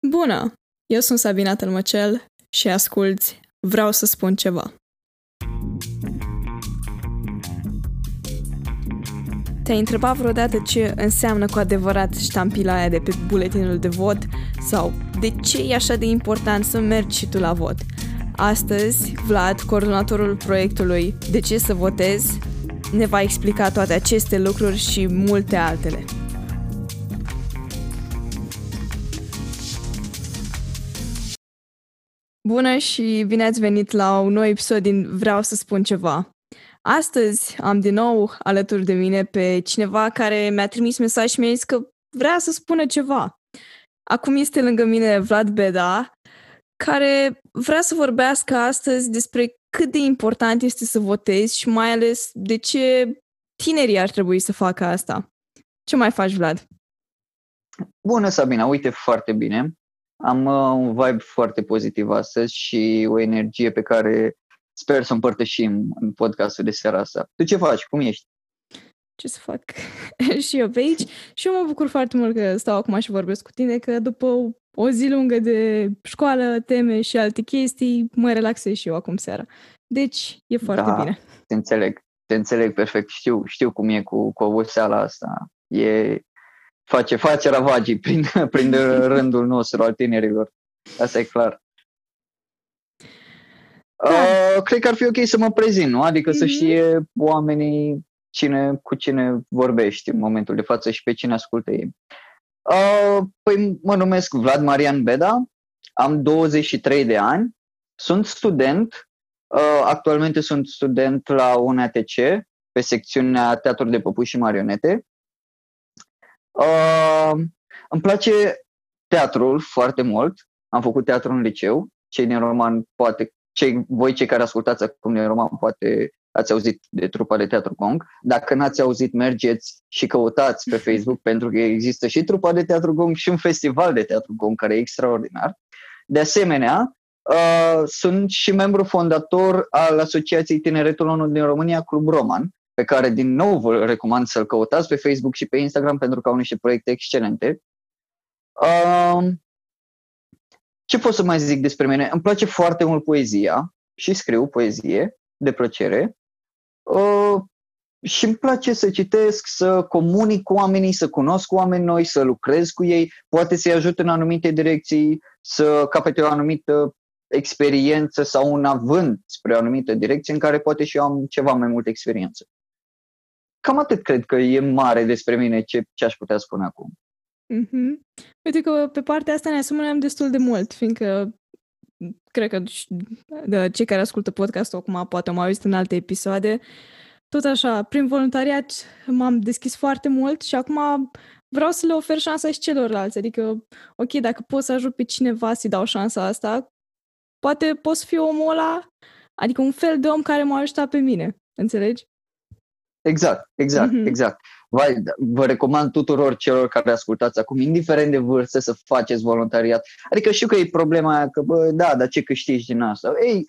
Bună! Eu sunt Sabina Tălmăcel și asculți Vreau să spun ceva. Te-ai întrebat vreodată ce înseamnă cu adevărat ștampila aia de pe buletinul de vot? Sau de ce e așa de important să mergi și tu la vot? Astăzi, Vlad, coordonatorul proiectului De ce să votez, ne va explica toate aceste lucruri și multe altele. Bună și bine ați venit la un nou episod din Vreau să spun ceva. Astăzi am din nou alături de mine pe cineva care mi-a trimis mesaj și mi-a zis că vrea să spună ceva. Acum este lângă mine Vlad Beda, care vrea să vorbească astăzi despre cât de important este să votezi și mai ales de ce tinerii ar trebui să facă asta. Ce mai faci, Vlad? Bună, Sabina! Uite, foarte bine. Am uh, un vibe foarte pozitiv astăzi și o energie pe care sper să împărtășim în podcastul de seara asta. Tu ce faci? Cum ești? Ce să fac? și eu pe aici. Și eu mă bucur foarte mult că stau acum și vorbesc cu tine, că după o zi lungă de școală, teme și alte chestii, mă relaxez și eu acum seara. Deci, e foarte da, bine. te înțeleg. Te înțeleg perfect. Știu, știu cum e cu, cu oboseala asta. E, face, face ravagii prin, prin rândul nostru al tinerilor. Asta e clar. Da. Uh, cred că ar fi ok să mă prezint, nu? Adică mm-hmm. să mhm. știe oamenii cine, cu cine vorbești în momentul de față și pe cine ascultă ei. Uh, păi mă numesc Vlad Marian Beda, am 23 de ani, sunt student, uh, actualmente sunt student la UNATC, pe secțiunea Teatru de Păpuși și Marionete. Uh, îmi place teatrul foarte mult, am făcut teatru în liceu, cei din roman poate, cei, voi cei care ascultați acum din roman poate ați auzit de trupa de teatru Gong. Dacă n-ați auzit, mergeți și căutați pe Facebook pentru că există și trupa de teatru Gong și un festival de teatru Gong care e extraordinar. De asemenea, uh, sunt și membru fondator al Asociației Tineretul ONU din România, Club Roman, pe care din nou vă recomand să-l căutați pe Facebook și pe Instagram pentru că au niște proiecte excelente. Uh, ce pot să mai zic despre mine? Îmi place foarte mult poezia și scriu poezie de plăcere. Uh, și îmi place să citesc, să comunic cu oamenii, să cunosc oameni noi, să lucrez cu ei, poate să-i ajut în anumite direcții, să capete o anumită experiență sau un avânt spre o anumită direcție în care poate și eu am ceva mai multă experiență. Cam atât cred că e mare despre mine ce, ce aș putea spune acum. Mm-hmm. Uite că pe partea asta ne asemănăm destul de mult, fiindcă cred că de cei care ascultă podcastul acum poate am auzit în alte episoade, tot așa, prin voluntariat m-am deschis foarte mult și acum vreau să le ofer șansa și celorlalți. Adică, ok, dacă pot să ajut pe cineva să-i dau șansa asta, poate pot să fiu omul ăla, adică un fel de om care m-a ajutat pe mine. Înțelegi? Exact, exact, mm-hmm. exact. Vai, vă recomand tuturor celor care ascultați acum, indiferent de vârstă, să faceți voluntariat. Adică știu că e problema aia că, bă, da, dar ce câștigi din asta? Ei,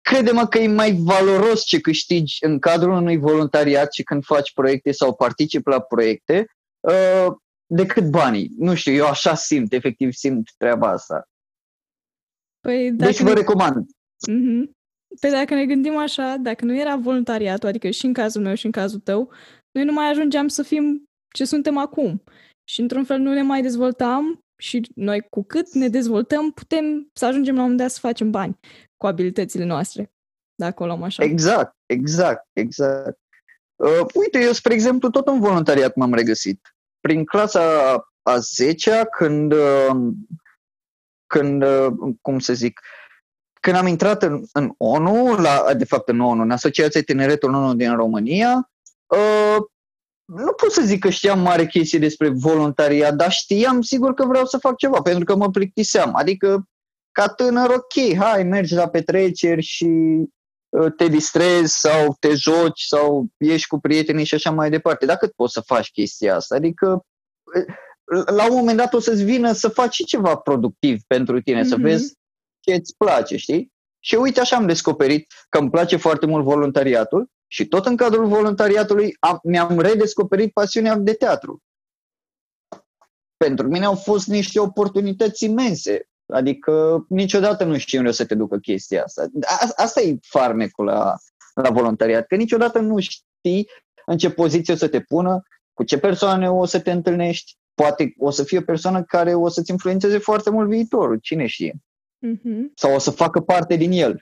crede-mă că e mai valoros ce câștigi în cadrul unui voluntariat și când faci proiecte sau participi la proiecte uh, decât banii. Nu știu, eu așa simt, efectiv simt treaba asta. Păi, deci vă ne... recomand. Mm-hmm. Păi dacă ne gândim așa, dacă nu era voluntariatul, adică și în cazul meu și în cazul tău, noi nu mai ajungeam să fim ce suntem acum. Și într-un fel nu ne mai dezvoltam și noi cu cât ne dezvoltăm putem să ajungem la un moment dat să facem bani cu abilitățile noastre. Dacă o luăm așa. Exact, exact, exact. Uh, uite, eu, spre exemplu, tot în voluntariat m-am regăsit. Prin clasa a 10 când, uh, când uh, cum să zic, când am intrat în, în ONU, la, de fapt în ONU, în Asociația Tineretul ONU din România, uh, nu pot să zic că știam mare chestie despre voluntariat, dar știam sigur că vreau să fac ceva, pentru că mă plictiseam. Adică, ca tânăr, ok, hai, mergi la petreceri și uh, te distrezi sau te joci sau ieși cu prietenii și așa mai departe. Dacă poți să faci chestia asta? Adică, uh, la un moment dat o să-ți vină să faci și ceva productiv pentru tine, mm-hmm. să mhm. vezi ce îți place, știi? Și uite așa am descoperit că îmi place foarte mult voluntariatul și tot în cadrul voluntariatului am, mi-am redescoperit pasiunea de teatru. pentru mine au fost niște oportunități imense. Adică niciodată nu știi unde o să te ducă chestia asta. Asta e farmecul la, la voluntariat, că niciodată nu știi în ce poziție o să te pună, cu ce persoane o să te întâlnești, poate o să fie o persoană care o să-ți influențeze foarte mult viitorul, cine știe. Mm-hmm. Sau o să facă parte din el.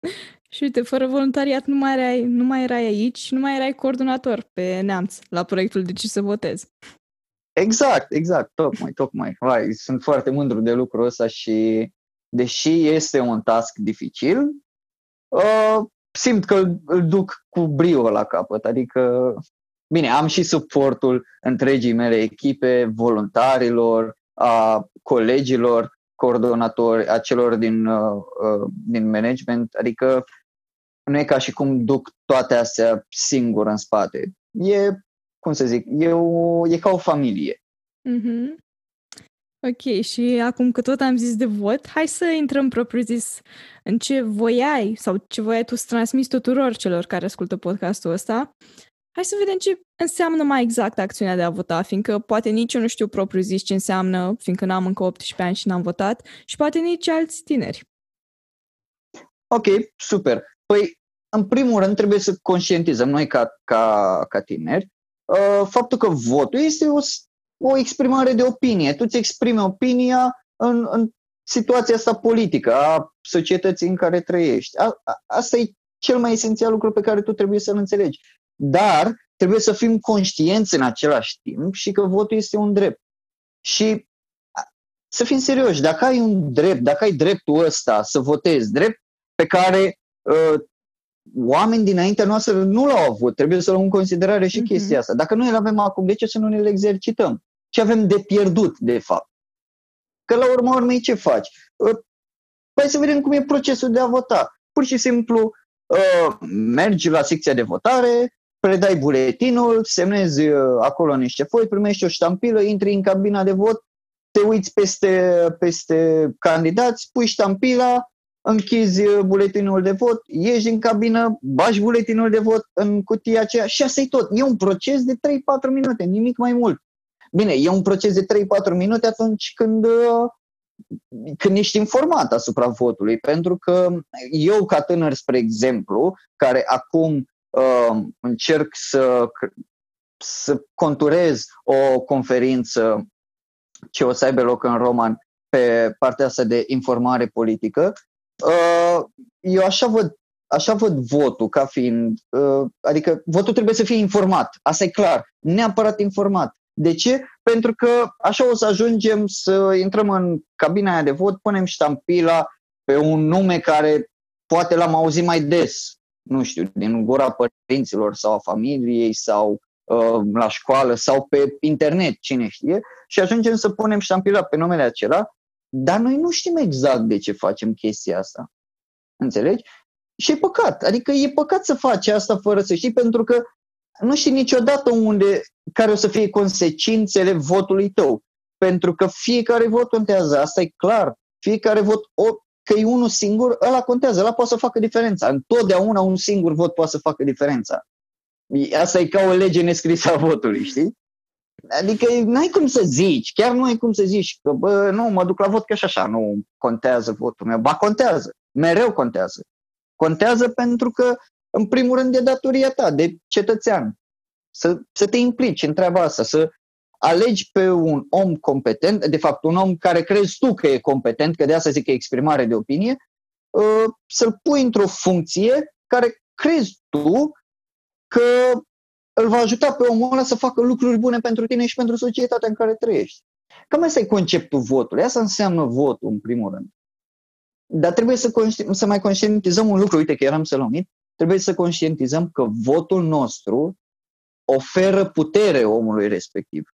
Și uite, fără voluntariat nu mai, erai, nu mai erai aici, nu mai erai coordonator pe Neamț la proiectul de ce să votez. Exact, exact, tocmai, tocmai. Vai, sunt foarte mândru de lucrul ăsta și deși este un task dificil, uh, simt că îl, îl duc cu brio la capăt. Adică, bine, am și suportul întregii mele echipe, voluntarilor, a colegilor, coordonatori, a celor din, uh, uh, din management. Adică nu e ca și cum duc toate astea singur în spate. E, cum să zic, e, o, e ca o familie. Mm-hmm. Ok, și acum că tot am zis de vot, hai să intrăm propriu zis în ce voiai sau ce voiai tu să transmiți tuturor celor care ascultă podcastul ăsta. Hai să vedem ce înseamnă mai exact acțiunea de a vota, fiindcă poate nici eu nu știu propriu zis ce înseamnă, fiindcă n-am încă 18 ani și n-am votat, și poate nici alți tineri. Ok, super. Păi, în primul rând, trebuie să conștientizăm noi ca, ca, ca tineri uh, faptul că votul este o, o exprimare de opinie. Tu îți exprimi opinia în, în situația asta politică a societății în care trăiești. A, a, asta e cel mai esențial lucru pe care tu trebuie să-l înțelegi. Dar trebuie să fim conștienți în același timp și că votul este un drept. Și să fim serioși, dacă ai un drept, dacă ai dreptul ăsta să votezi, drept pe care uh, oameni dinaintea noastră nu l-au avut. Trebuie să luăm în considerare și mm-hmm. chestia asta. Dacă noi îl avem acum, de ce să nu ne-l exercităm? Ce avem de pierdut, de fapt? Că la urmă urmei ce faci? Uh, păi să vedem cum e procesul de a vota. Pur și simplu uh, mergi la secția de votare, predai buletinul, semnezi uh, acolo niște foi, primești o ștampilă, intri în cabina de vot, te uiți peste, peste candidați, pui ștampila, închizi uh, buletinul de vot, ieși din cabină, bași buletinul de vot în cutia aceea și asta e tot. E un proces de 3-4 minute, nimic mai mult. Bine, e un proces de 3-4 minute atunci când, uh, când ești informat asupra votului, pentru că eu ca tânăr, spre exemplu, care acum uh, încerc să, să conturez o conferință ce o să aibă loc în Roman pe partea asta de informare politică, Uh, eu așa văd, așa văd votul ca fiind, uh, adică votul trebuie să fie informat, asta e clar, neapărat informat. De ce? Pentru că așa o să ajungem să intrăm în cabina aia de vot, punem ștampila pe un nume care poate l-am auzit mai des, nu știu, din gura părinților sau a familiei sau uh, la școală sau pe internet, cine știe, și ajungem să punem ștampila pe numele acela dar noi nu știm exact de ce facem chestia asta. Înțelegi? Și e păcat. Adică e păcat să faci asta fără să știi, pentru că nu știi niciodată unde, care o să fie consecințele votului tău. Pentru că fiecare vot contează, asta e clar. Fiecare vot, o, că e unul singur, ăla contează, ăla poate să facă diferența. Întotdeauna un singur vot poate să facă diferența. Asta e ca o lege nescrisă a votului, știi? Adică n-ai cum să zici, chiar nu ai cum să zici că bă, nu, mă duc la vot că și așa, nu contează votul meu. Ba, contează, mereu contează. Contează pentru că, în primul rând, de datoria ta, de cetățean. Să, să te implici în treaba asta, să alegi pe un om competent, de fapt un om care crezi tu că e competent, că de asta zic că e exprimare de opinie, uh, să-l pui într-o funcție care crezi tu că îl va ajuta pe omul ăla să facă lucruri bune pentru tine și pentru societatea în care trăiești. Cam asta e conceptul votului. Asta înseamnă votul, în primul rând. Dar trebuie să, să mai conștientizăm un lucru. Uite că eram să lumit. Trebuie să conștientizăm că votul nostru oferă putere omului respectiv,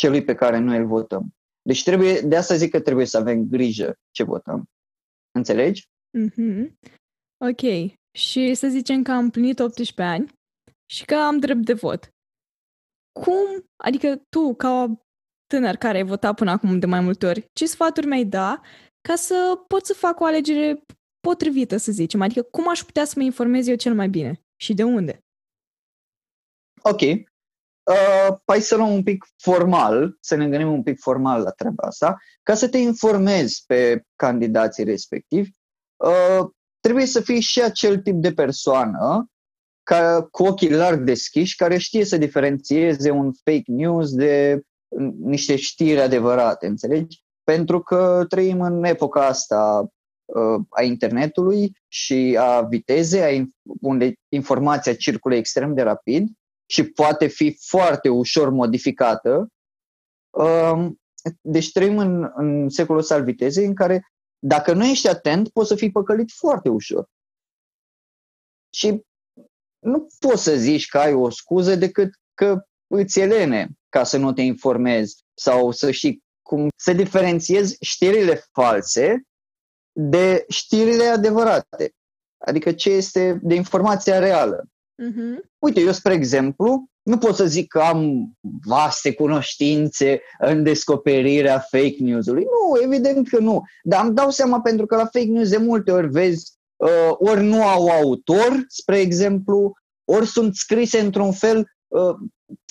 celui pe care noi îl votăm. Deci trebuie, de asta zic că trebuie să avem grijă ce votăm. Înțelegi? Mm-hmm. Ok. Și să zicem că am plinit 18 ani și că am drept de vot. Cum, adică tu, ca tânăr care ai votat până acum de mai multe ori, ce sfaturi mi-ai da ca să pot să fac o alegere potrivită, să zicem? Adică cum aș putea să mă informez eu cel mai bine și de unde? Ok. Uh, hai să luăm un pic formal, să ne gândim un pic formal la treaba asta, ca să te informezi pe candidații respectivi, uh, trebuie să fii și acel tip de persoană ca, cu ochii larg deschiși, care știe să diferențieze un fake news de niște știri adevărate, înțelegi? Pentru că trăim în epoca asta uh, a internetului și a vitezei, a unde informația circulă extrem de rapid și poate fi foarte ușor modificată. Uh, deci trăim în, în secolul ăsta al vitezei în care dacă nu ești atent, poți să fii păcălit foarte ușor. Și nu poți să zici că ai o scuză decât că îți elene ca să nu te informezi sau să știi cum să diferențiezi știrile false de știrile adevărate. Adică ce este de informația reală. Uh-huh. Uite, eu, spre exemplu, nu pot să zic că am vaste cunoștințe în descoperirea fake news-ului. Nu, evident că nu. Dar îmi dau seama pentru că la fake news de multe ori vezi uh, ori nu au autor, spre exemplu, ori sunt scrise într-un fel uh,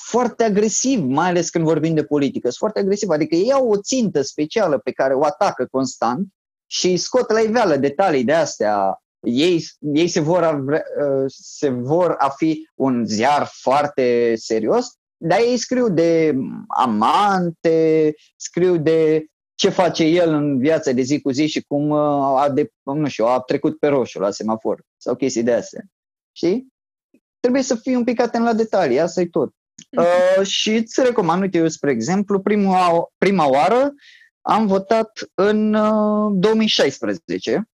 foarte agresiv, mai ales când vorbim de politică. Sunt foarte agresiv, adică ei au o țintă specială pe care o atacă constant și scot la iveală detalii de astea. Ei, ei se, vor a, uh, se vor a fi un ziar foarte serios, dar ei scriu de amante, scriu de ce face el în viața de zi cu zi și cum uh, a, de, nu știu, a trecut pe roșu la semafor sau chestii de astea. Știi? Trebuie să fii un pic atent la detalii, asta e tot. Mhm. Uh, și îți recomand, uite, eu, spre exemplu, prima, prima oară am votat în uh, 2016.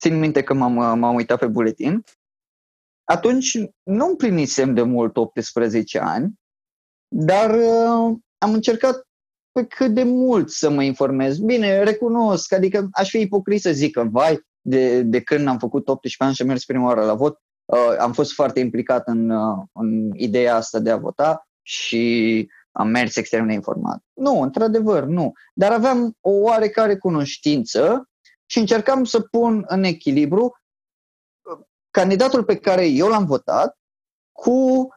Țin minte că m-am, m-am uitat pe buletin. Atunci nu împlinisem de mult 18 ani, dar uh, am încercat pe cât de mult să mă informez. Bine, recunosc, adică aș fi ipocrit să zic că, vai, de, de când am făcut 18 ani și am mers prima oară la vot, uh, am fost foarte implicat în, uh, în ideea asta de a vota și am mers extrem de informat. Nu, într-adevăr, nu. Dar aveam o oarecare cunoștință și încercam să pun în echilibru uh, candidatul pe care eu l-am votat cu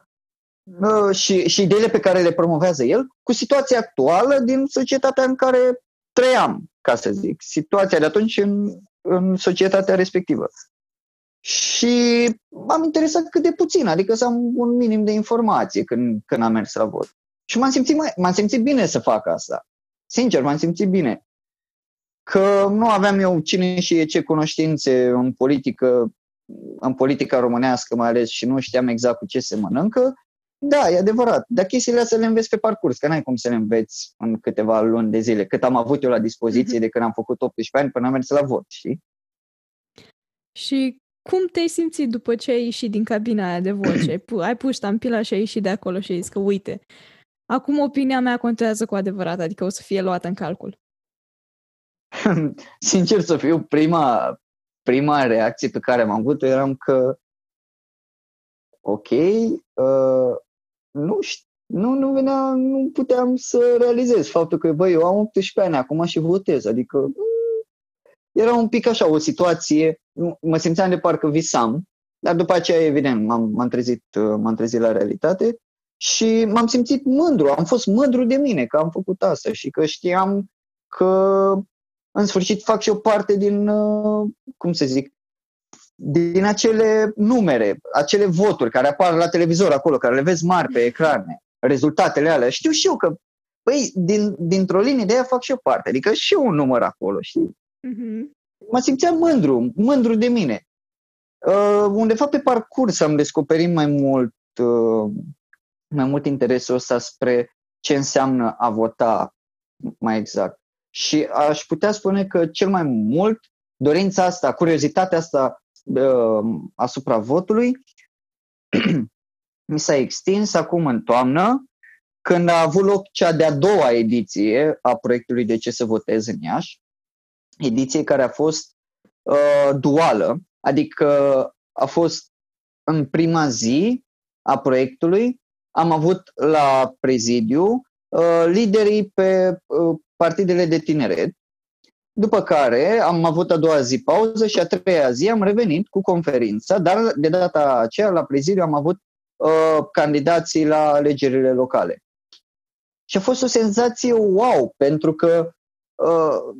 uh, și, și ideile pe care le promovează el cu situația actuală din societatea în care trăiam, ca să zic, situația de atunci în, în societatea respectivă. Și m-am interesat cât de puțin, adică să am un minim de informație când, când am mers la vot. Și m-am simțit, m-am simțit bine să fac asta. Sincer, m-am simțit bine. Că nu aveam eu cine și ce cunoștințe în politică, în politica românească mai ales și nu știam exact cu ce se mănâncă. Da, e adevărat. Dar chestiile astea le înveți pe parcurs, că n-ai cum să le înveți în câteva luni de zile, cât am avut eu la dispoziție mm-hmm. de când am făcut 18 ani până am mers la vot, știi? Și cum te-ai simțit după ce ai ieșit din cabina aia de voce? Ai, pu- ai pus ștampila și ai ieșit de acolo și ai zis că, uite, acum opinia mea contează cu adevărat, adică o să fie luată în calcul. Sincer să fiu, prima, prima reacție pe care am avut eram că ok, uh, nu știu, nu, nu venea, nu puteam să realizez faptul că, băi, eu am 18 ani acum și votez, adică mm, era un pic așa, o situație mă simțeam de parcă visam, dar după aceea, evident, m-am, m-am, trezit, uh, m-am trezit la realitate și m-am simțit mândru, am fost mândru de mine că am făcut asta și că știam că în sfârșit fac și o parte din, uh, cum să zic, din acele numere, acele voturi care apar la televizor acolo, care le vezi mari pe ecrane, rezultatele alea. Știu și eu că, păi, din, dintr-o linie de aia fac și o parte, adică și eu un număr acolo, știi? Uh-huh mă simțeam mândru, mândru de mine. Uh, undeva pe parcurs am descoperit mai mult, uh, mai mult interesul ăsta spre ce înseamnă a vota mai exact. Și aș putea spune că cel mai mult dorința asta, curiozitatea asta uh, asupra votului mi s-a extins acum în toamnă, când a avut loc cea de-a doua ediție a proiectului De ce să votez în Iași ediție care a fost uh, duală, adică a fost în prima zi a proiectului, am avut la prezidiu uh, liderii pe uh, partidele de tineret, după care am avut a doua zi pauză și a treia zi am revenit cu conferința, dar de data aceea la prezidiu am avut uh, candidații la alegerile locale. Și a fost o senzație wow, pentru că, uh,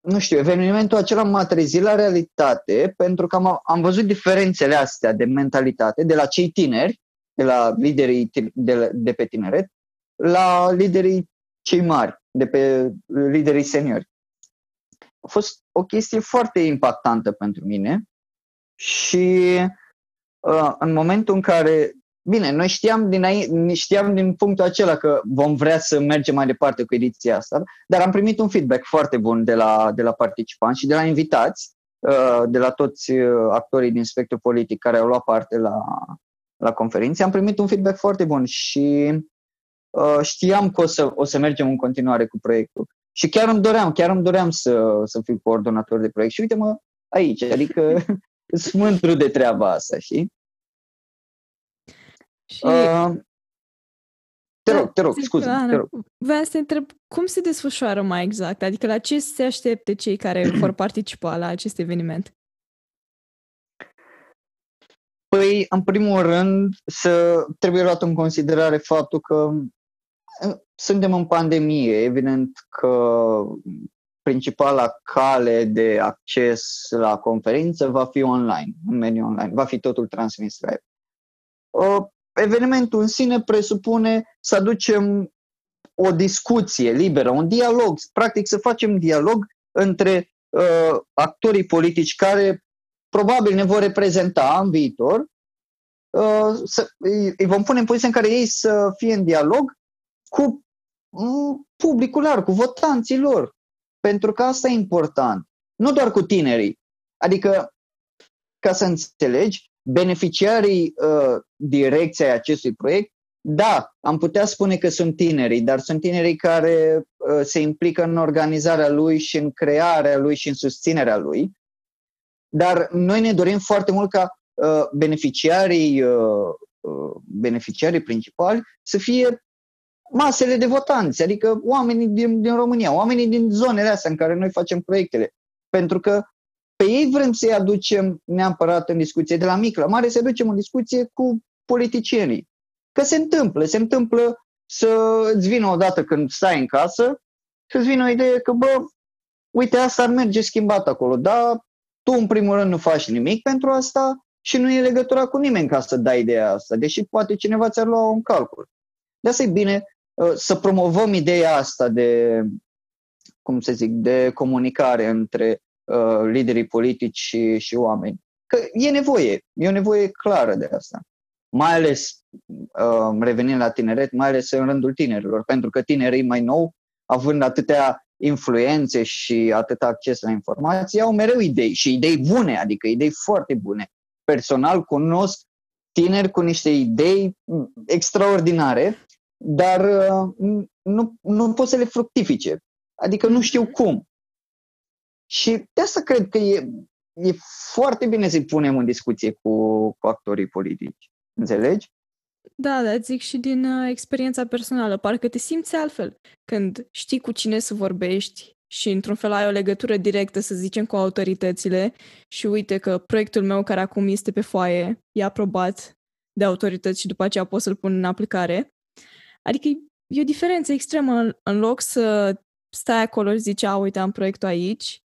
nu știu, evenimentul acela m-a trezit la realitate, pentru că am, am văzut diferențele astea de mentalitate de la cei tineri, de la liderii de, de pe tineret, la liderii cei mari, de pe liderii seniori. A fost o chestie foarte impactantă pentru mine și uh, în momentul în care, bine, noi știam din, știam din punctul acela că vom vrea să mergem mai departe cu ediția asta, dar am primit un feedback foarte bun de la, de la participanți și de la invitați, uh, de la toți uh, actorii din spectru politic care au luat parte la, la conferințe. Am primit un feedback foarte bun și uh, știam că o să, o să mergem în continuare cu proiectul. Și chiar îmi doream, chiar îmi doream să, să fiu coordonator de proiect. Și uite-mă aici, adică sunt mândru de treaba asta, știi? Și... Uh, te rog, te rog, scuze, te rog. Vreau să te întreb, cum se desfășoară mai exact? Adică la ce se aștepte cei care vor participa la acest eveniment? Păi, în primul rând, să trebuie luat în considerare faptul că suntem în pandemie, evident că principala cale de acces la conferință va fi online, în mediul online, va fi totul transmis live. Evenimentul în sine presupune să aducem o discuție liberă, un dialog, practic să facem dialog între uh, actorii politici care probabil ne vor reprezenta în viitor, uh, să, îi vom pune în poziția în care ei să fie în dialog cu mm, publicul lor, cu votanții lor. Pentru că asta e important. Nu doar cu tinerii. Adică, ca să înțelegi, beneficiarii uh, direcției acestui proiect, da, am putea spune că sunt tinerii, dar sunt tinerii care uh, se implică în organizarea lui și în crearea lui și în susținerea lui. Dar noi ne dorim foarte mult ca uh, beneficiarii, uh, uh, beneficiarii principali să fie masele de votanți, adică oamenii din, din România, oamenii din zonele astea în care noi facem proiectele. Pentru că pe ei vrem să-i aducem neapărat în discuție, de la mic la mare, să aducem în discuție cu politicienii. Că se întâmplă, se întâmplă să îți vină odată când stai în casă, să-ți vină o idee că, bă, uite, asta ar merge schimbat acolo, dar tu în primul rând nu faci nimic pentru asta și nu e legătura cu nimeni ca să dai ideea asta, deși poate cineva ți-ar lua un calcul. De asta e bine uh, să promovăm ideea asta de, cum să zic, de comunicare între uh, liderii politici și, și oameni. Că e nevoie, e o nevoie clară de asta. Mai ales, uh, revenind la tineret, mai ales în rândul tinerilor, pentru că tinerii mai nou, având atâtea influențe și atât acces la informații, au mereu idei și idei bune, adică idei foarte bune. Personal cunosc tineri cu niște idei extraordinare, dar uh, nu, nu pot să le fructifice. Adică nu știu cum. Și de asta cred că e, e foarte bine să-i punem în discuție cu, cu actorii politici. Înțelegi? Da, dar zic și din uh, experiența personală. Parcă te simți altfel când știi cu cine să vorbești și într-un fel ai o legătură directă, să zicem, cu autoritățile și uite că proiectul meu care acum este pe foaie e aprobat de autorități și după aceea pot să-l pun în aplicare. Adică e o diferență extremă în, în loc să stai acolo și zici, a, uite, am proiectul aici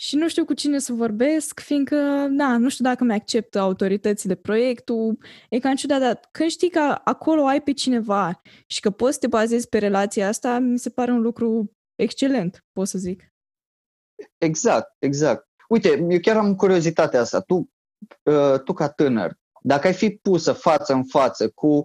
și nu știu cu cine să vorbesc, fiindcă, na, nu știu dacă mi acceptă autoritățile proiectul, e cam ciudat, dar când știi că acolo ai pe cineva și că poți să te bazezi pe relația asta, mi se pare un lucru excelent, pot să zic. Exact, exact. Uite, eu chiar am curiozitatea asta. Tu, uh, tu ca tânăr, dacă ai fi pusă față în față cu uh,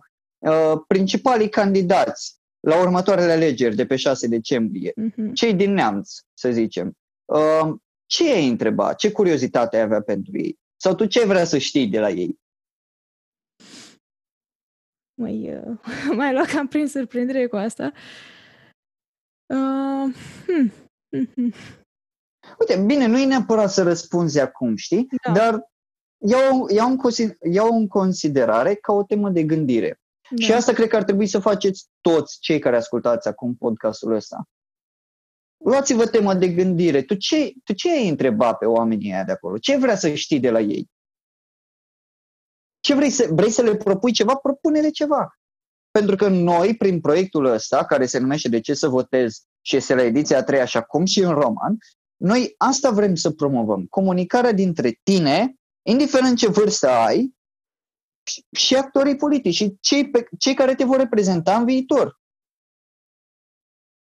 principalii candidați la următoarele alegeri de pe 6 decembrie, mm-hmm. cei din neamț, să zicem, uh, ce ai întreba? Ce curiozitate ai avea pentru ei? Sau tu ce vrea să știi de la ei? Mai, uh, mai luat cam prin surprindere cu asta. Uh, hmm. hmm. Uite, bine, nu e neapărat să răspunzi acum, știi? Da. Dar iau, iau, în, iau în considerare ca o temă de gândire. Da. Și asta cred că ar trebui să faceți toți cei care ascultați acum podcastul ăsta luați-vă temă de gândire. Tu ce, tu ce ai întrebat pe oamenii ăia de acolo? Ce vrea să știi de la ei? Ce vrei să, vrei să le propui ceva? Propune-le ceva. Pentru că noi, prin proiectul ăsta, care se numește De ce să votez și este la ediția a treia, așa cum și în roman, noi asta vrem să promovăm. Comunicarea dintre tine, indiferent ce vârstă ai, și actorii politici și cei, pe, cei care te vor reprezenta în viitor.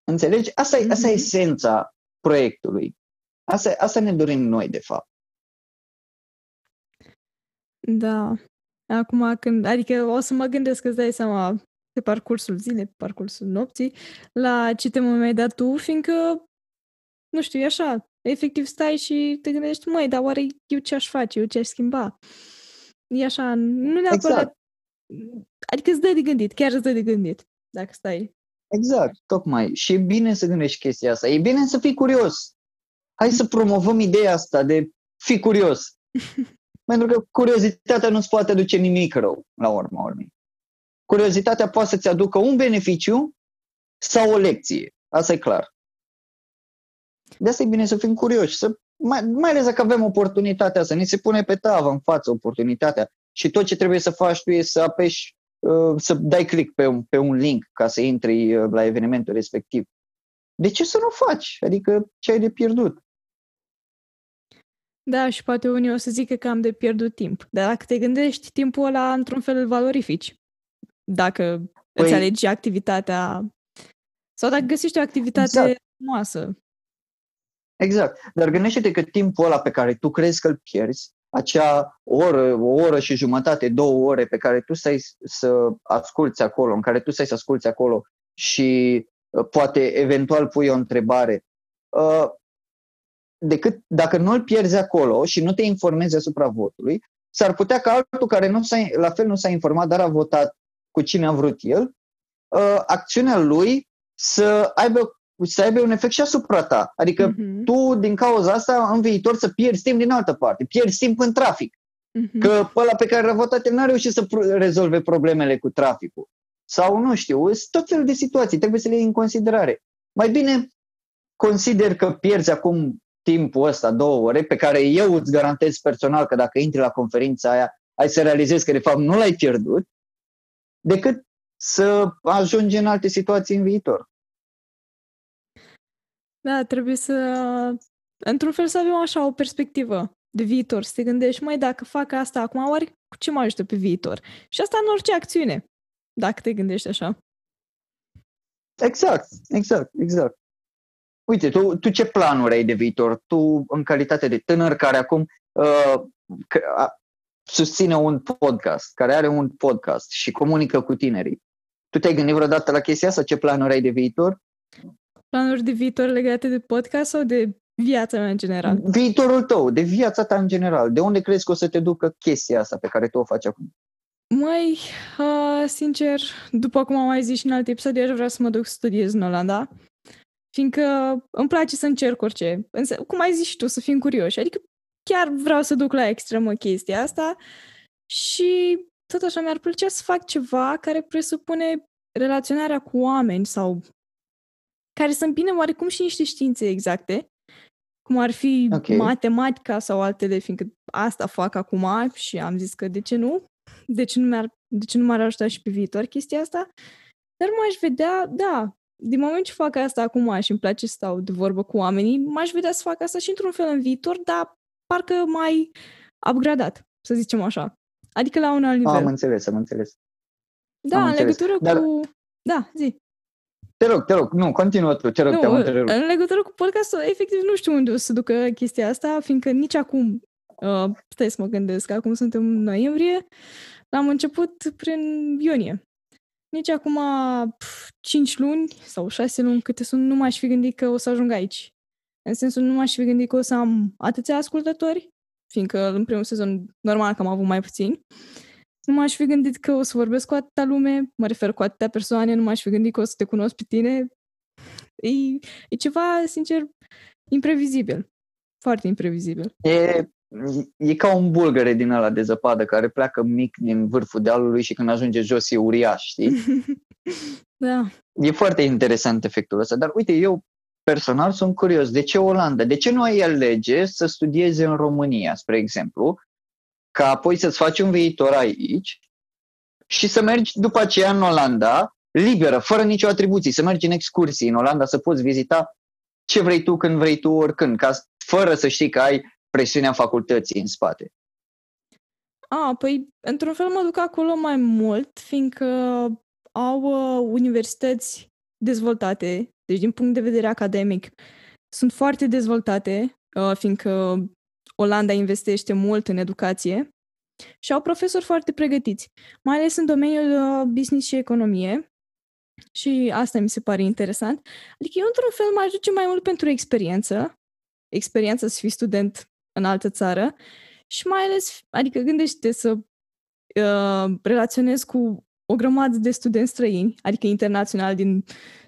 Înțelegi? Asta, e, asta e mhm. esența proiectului. Asta, asta ne dorim noi, de fapt. Da. Acum, când, adică o să mă gândesc, îți dai seama, pe parcursul zilei, pe parcursul nopții, la ce temă mi-ai dat tu, fiindcă, nu știu, e așa, efectiv stai și te gândești, măi, dar oare eu ce aș face, eu ce aș schimba? E așa, nu neapărat... Exact. Adică îți dă de gândit, chiar îți dă de gândit, dacă stai. Exact, tocmai. Și e bine să gândești chestia asta. E bine să fii curios. Hai să promovăm ideea asta de fi curios. Pentru că curiozitatea nu-ți poate aduce nimic rău, la urma urmei. Curiozitatea poate să-ți aducă un beneficiu sau o lecție. Asta e clar. De asta e bine să fim curioși, să, mai, mai ales dacă avem oportunitatea să ni se pune pe tavă în față oportunitatea și tot ce trebuie să faci tu e să apeși, uh, să dai click pe un, pe un link ca să intri uh, la evenimentul respectiv. De ce să nu faci? Adică ce ai de pierdut? Da, și poate unii o să zică că am de pierdut timp. Dar dacă te gândești, timpul ăla într-un fel îl valorifici. Dacă păi... îți alegi activitatea sau dacă găsești o activitate exact. frumoasă. Exact. Dar gândește-te că timpul ăla pe care tu crezi că îl pierzi, acea oră, o oră și jumătate, două ore pe care tu stai să asculți acolo, în care tu stai să asculți acolo și uh, poate eventual pui o întrebare, uh, decât dacă nu îl pierzi acolo și nu te informezi asupra votului, s-ar putea ca altul care nu s-a, la fel nu s-a informat, dar a votat cu cine a vrut el, uh, acțiunea lui să aibă, să aibă un efect și asupra ta. Adică uh-huh. tu, din cauza asta, în viitor să pierzi timp din altă parte. Pierzi timp în trafic. Uh-huh. Că ăla pe care l-a votat el n-a reușit să rezolve problemele cu traficul. Sau nu știu, sunt tot felul de situații, trebuie să le iei în considerare. Mai bine consider că pierzi acum timpul ăsta, două ore, pe care eu îți garantez personal că dacă intri la conferința aia, ai să realizezi că de fapt nu l-ai pierdut, decât să ajungi în alte situații în viitor. Da, trebuie să, într-un fel, să avem așa o perspectivă de viitor, să te gândești, mai dacă fac asta acum, oare cu ce mă ajută pe viitor? Și asta în orice acțiune, dacă te gândești așa. Exact, exact, exact. Uite, tu, tu ce planuri ai de viitor? Tu, în calitate de tânăr care acum uh, susține un podcast, care are un podcast și comunică cu tinerii. Tu te-ai gândit vreodată la chestia asta? Ce planuri ai de viitor? Planuri de viitor legate de podcast sau de viața mea în general? Viitorul tău, de viața ta în general. De unde crezi că o să te ducă chestia asta pe care tu o faci acum? Mai, uh, sincer, după cum am mai zis și în alte episoade, aș vrea să mă duc să studiez în Olanda, fiindcă îmi place să încerc orice. Însă, cum ai zis și tu, să fim curioși. Adică chiar vreau să duc la extremă chestia asta și tot așa mi-ar plăcea să fac ceva care presupune relaționarea cu oameni sau care să îmbine oarecum și niște științe exacte, cum ar fi okay. matematica sau altele, fiindcă asta fac acum și am zis că de ce nu? De ce nu, mi-ar, de ce nu m-ar ajuta și pe viitor chestia asta? Dar m-aș vedea, da, din moment ce fac asta acum și îmi place să stau de vorbă cu oamenii, m-aș vedea să fac asta și într-un fel în viitor, dar parcă mai upgradat, să zicem așa. Adică la un alt nivel. Am înțeles, am înțeles. Da, am în înțeles. legătură Dar... cu... Da, zi. Te rog, te rog, nu, continuă tu, te rog, nu, te-am întrerupt. În legătură cu podcastul, efectiv nu știu unde o să ducă chestia asta, fiindcă nici acum, uh, stai să mă gândesc, acum suntem în noiembrie, l-am început prin iunie. Nici acum pf, 5 luni sau 6 luni câte sunt, nu m-aș fi gândit că o să ajung aici. În sensul, nu m-aș fi gândit că o să am atâția ascultători, fiindcă în primul sezon normal că am avut mai puțini. Nu m-aș fi gândit că o să vorbesc cu atâta lume, mă refer cu atâtea persoane, nu m-aș fi gândit că o să te cunosc pe tine. E, e ceva, sincer, imprevizibil. Foarte imprevizibil. E, e ca un bulgăre din ăla de zăpadă care pleacă mic din vârful dealului și când ajunge jos e uriaș, știi? da. E foarte interesant efectul ăsta, dar uite, eu personal sunt curios. De ce Olanda? De ce nu ai alege să studiezi în România, spre exemplu? Ca apoi să-ți faci un viitor aici și să mergi după aceea în Olanda, liberă, fără nicio atribuție, să mergi în excursii în Olanda, să poți vizita ce vrei tu, când vrei tu, oricând, ca, fără să știi că ai presiunea facultății în spate. A, păi, într-un fel mă duc acolo mai mult, fiindcă au uh, universități dezvoltate, deci din punct de vedere academic, sunt foarte dezvoltate, uh, fiindcă Olanda investește mult în educație și au profesori foarte pregătiți, mai ales în domeniul uh, business și economie. Și asta mi se pare interesant. Adică eu, într-un fel, m-aș duce mai mult pentru experiență, experiență să fii student în altă țară și mai ales, adică gândește să uh, relaționezi cu o grămadă de studenți străini, adică internaționali din,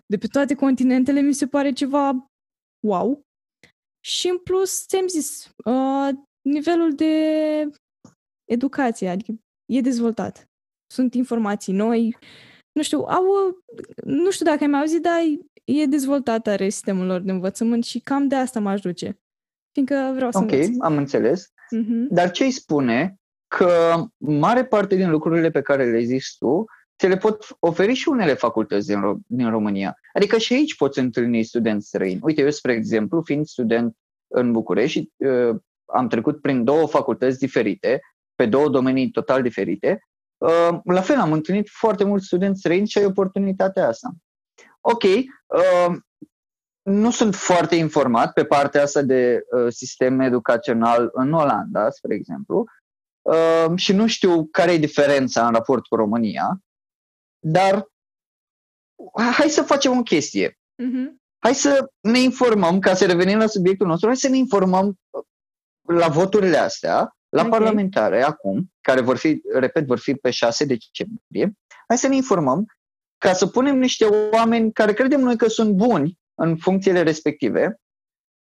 de pe toate continentele, mi se pare ceva wow. Și în plus, ți-am zis, uh, nivelul de educație, adică e dezvoltat. Sunt informații noi, nu știu, au, nu știu dacă ai mai auzit, dar e dezvoltat are sistemul lor de învățământ și cam de asta m-aș duce. Fiindcă vreau să Ok, învăț. am înțeles. Uh-huh. Dar ce îi spune că mare parte din lucrurile pe care le zici tu ți le pot oferi și unele facultăți din, Ro- din România. Adică și aici poți întâlni studenți străini. Uite, eu, spre exemplu, fiind student în București, uh, am trecut prin două facultăți diferite, pe două domenii total diferite. Uh, la fel, am întâlnit foarte mulți studenți străini și ai oportunitatea asta. Ok, uh, nu sunt foarte informat pe partea asta de uh, sistem educațional în Olanda, spre exemplu, uh, și nu știu care e diferența în raport cu România, dar hai să facem o chestie. Uh-huh. Hai să ne informăm, ca să revenim la subiectul nostru, hai să ne informăm uh, la voturile astea, la Ok. parlamentare acum, care vor fi, repet, vor fi pe 6 decembrie, hai să ne informăm ca să punem niște oameni care credem noi că sunt buni în funcțiile respective,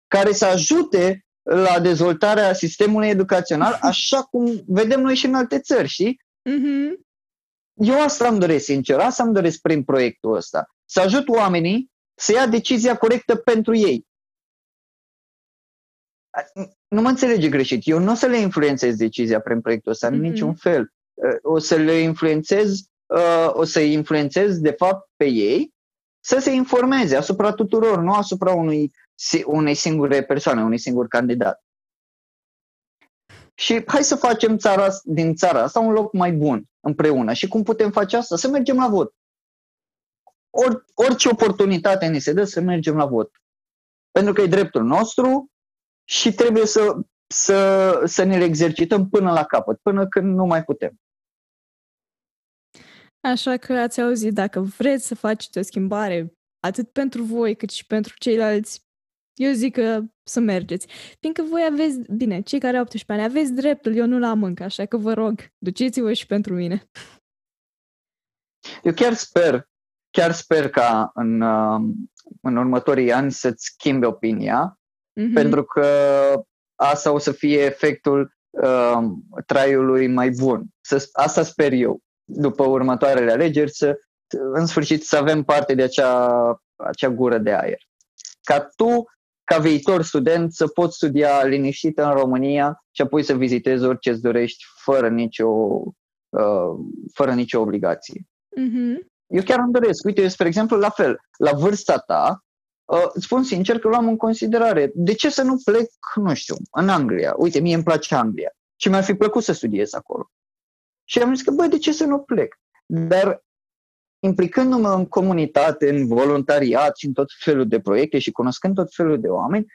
care să ajute la dezvoltarea sistemului educațional, așa cum vedem noi și în alte țări, știi? Uh-huh. Eu asta îmi doresc, sincer, asta îmi doresc prin proiectul ăsta. Să ajut oamenii să ia decizia corectă pentru ei. Nu mă înțelege greșit. Eu nu o să le influențez decizia prin proiectul ăsta, în Mhm. niciun fel. Uh, O să le influențez, uh, o să influențez, de fapt, pe ei să se informeze asupra tuturor, nu asupra unui, si- unei singure persoane, unui singur candidat. Și hai să facem țara, din țara asta un loc mai bun împreună. Și cum putem face asta? Să mergem la vot. Or, orice oportunitate ne se dă să mergem la vot. Pentru că e dreptul nostru și trebuie să, să, să ne exercităm până la capăt, până când nu mai putem. Așa că ați auzit, dacă vreți să faceți o schimbare, atât pentru voi cât și pentru ceilalți, eu zic că să mergeți. Fiindcă voi aveți, bine, cei care au 18 ani, aveți dreptul, eu nu l-am încă, așa că vă rog, duceți-vă și pentru mine. Eu chiar sper, chiar sper ca în, uh, în următorii ani să-ți schimbe opinia, Mhm. pentru că asta o să fie efectul uh, traiului mai bun. Să, asta sper eu. După următoarele alegeri, să, în sfârșit, să avem parte de acea, acea gură de aer. Ca tu, ca viitor student, să poți studia liniștit în România și apoi să vizitezi orice îți dorești fără nicio, uh, fără nicio obligație. Mhm. Eu chiar îmi doresc. Uite, eu, spre exemplu, la fel, la vârsta ta, uh, îți spun sincer că luam în considerare. De ce să nu plec, nu știu, în Anglia? Uite, mie îmi place Anglia și mi-ar fi plăcut să studiez acolo. Și am zis că, băi, de ce să nu plec? Dar implicându-mă în comunitate, în voluntariat și în tot felul de proiecte și cunoscând tot felul de oameni,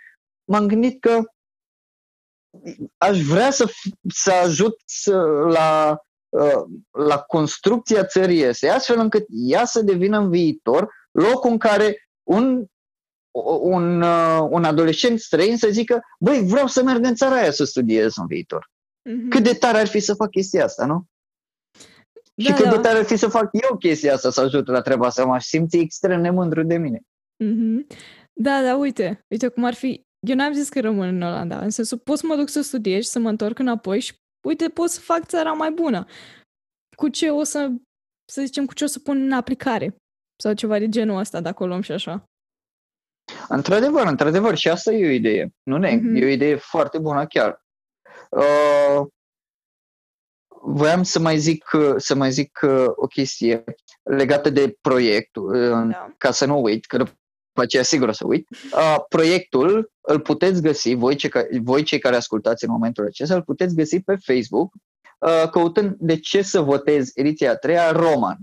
m-am gândit că aș vrea să, f- să ajut să, la, uh, la construcția țării este, astfel încât ea să devină în viitor locul în care un, un, uh, un adolescent străin să zică, băi, vreau să merg în țara aia să studiez în viitor. Mhm. Cât de tare ar fi să fac chestia asta, nu? Și Da, cât da. de tare ar fi să fac eu chestia asta, să ajut la treaba asta, m-aș simți extrem de mândru de mine. Mhm. Da, da, uite, uite cum ar fi, eu n-am zis că rămân în Olanda, în sensul pot să mă duc să studiez și să mă întorc înapoi și uite, pot să fac țara mai bună. Cu ce o să, să zicem, cu ce o să pun în aplicare sau ceva de genul ăsta, dacă o luăm și așa. Într-adevăr, într-adevăr, și asta e o idee. Nu neg, Mhm. e o idee foarte bună chiar. Uh, voiam să mai zic, să mai zic o chestie legată de proiect, da. ca să nu uit, că după aceea sigur o să uit. Uh, proiectul îl puteți găsi, voi cei, voi cei care ascultați în momentul acesta, îl puteți găsi pe Facebook, uh, căutând de ce să votez ediția a treia Roman.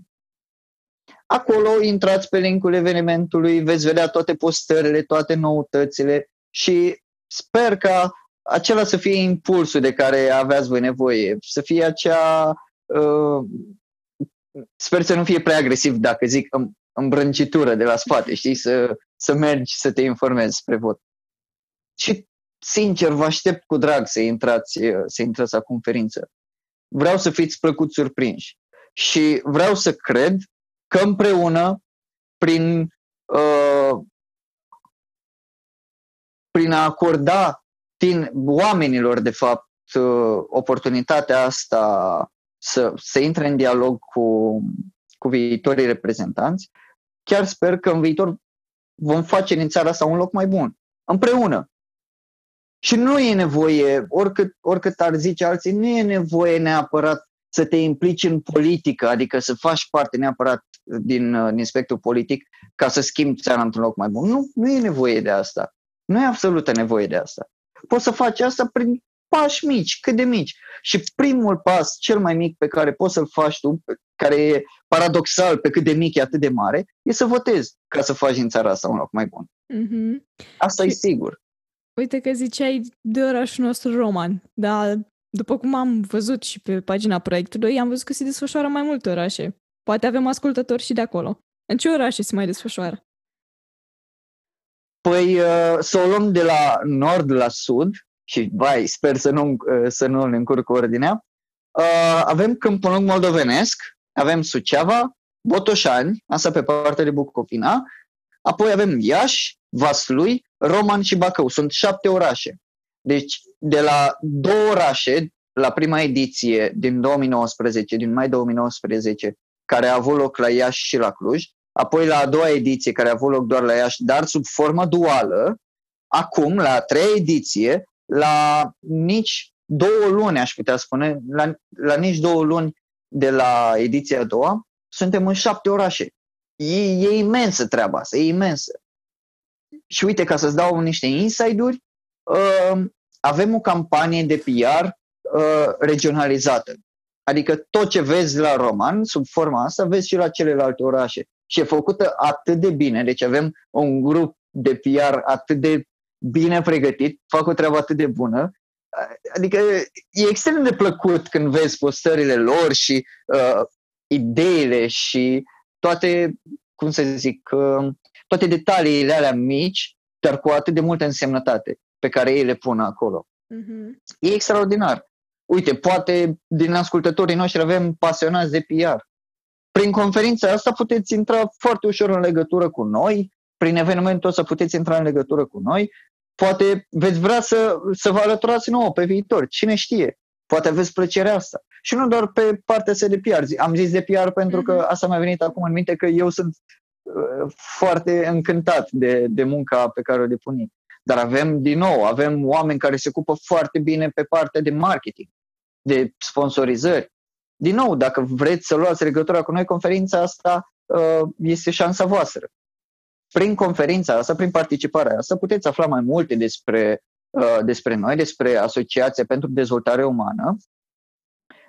Acolo intrați pe linkul evenimentului, veți vedea toate postările, toate noutățile și sper ca acela să fie impulsul de care aveați voi nevoie, să fie acea... Uh, sper să nu fie prea agresiv dacă zic îmbrâncitură de la spate, știi, să, să mergi să te informezi spre vot. Și, sincer, vă aștept cu drag să intrați, să intrați la conferință. Vreau să fiți plăcut surprinși și vreau să cred că împreună, prin, uh, prin a acorda tin, oamenilor, de fapt, uh, oportunitatea asta să, să intre în dialog cu, cu viitorii reprezentanți, chiar sper că în viitor vom face din țara asta un loc mai bun, împreună. Și nu e nevoie, oricât, oricât ar zice alții, nu e nevoie neapărat să te implici în politică, adică să faci parte neapărat din, uh, din spectrul politic ca să schimbi țara într-un loc mai bun. Nu, nu e nevoie de asta. Nu e absolută nevoie de asta. Poți să faci asta prin pași mici, cât de mici. Și primul pas, cel mai mic pe care poți să-l faci tu, care e paradoxal pe cât de mic e atât de mare, e să votezi ca să faci în țara asta un loc mai bun. Mm-hmm. Asta și, e sigur. Uite că ziceai de orașul nostru roman, dar după cum am văzut și pe pagina proiectului, am văzut că se desfășoară mai multe orașe. Poate avem ascultători și de acolo. În ce orașe se mai desfășoară? Păi uh, să o luăm de la nord la sud și, vai, sper să nu, uh, să nu ne încurc ordinea. Uh, avem Câmpul Lung Moldovenesc, avem Suceava, Botoșani, asta pe partea de Bucovina, apoi avem Iași, Vaslui, Roman și Bacău. Sunt șapte orașe. Deci, de la două orașe, la prima ediție din 2019, din mai 2019, care a avut loc la Iași și la Cluj, apoi la a doua ediție, care a avut loc doar la Iași, dar sub formă duală, acum, la a treia ediție, la nici două luni, aș putea spune, la, la nici două luni de la ediția a doua, suntem în șapte orașe. E, e imensă treaba asta, e imensă. Și uite, ca să-ți dau niște inside-uri, uh, avem o campanie de PR uh, regionalizată. Adică tot ce vezi la roman, sub forma asta, vezi și la celelalte orașe. Și e făcută atât de bine, deci avem un grup de PR atât de bine pregătit, fac o treabă atât de bună, adică e extrem de plăcut când vezi postările lor și uh, ideile și toate, cum să zic, uh, toate detaliile alea mici, dar cu atât de multă însemnătate pe care ei le pun acolo. Mm-hmm. E extraordinar. Uite, poate din ascultătorii noștri avem pasionați de PR. Prin conferința asta puteți intra foarte ușor în legătură cu noi, prin evenimentul ăsta puteți intra în legătură cu noi, poate veți vrea să, să vă alăturați nouă pe viitor, cine știe, poate aveți plăcerea asta. Și nu doar pe partea asta de PR. Am zis de PR pentru că mhm. asta mi-a venit acum în minte că eu sunt uh, foarte încântat de, de munca pe care o depun dar avem, din nou, avem oameni care se ocupă foarte bine pe partea de marketing, de sponsorizări. Din nou, dacă vreți să luați legătura cu noi, conferința asta uh, este șansa voastră. Prin conferința asta, prin participarea asta, puteți afla mai multe despre, uh, despre noi, despre Asociația pentru Dezvoltare Umană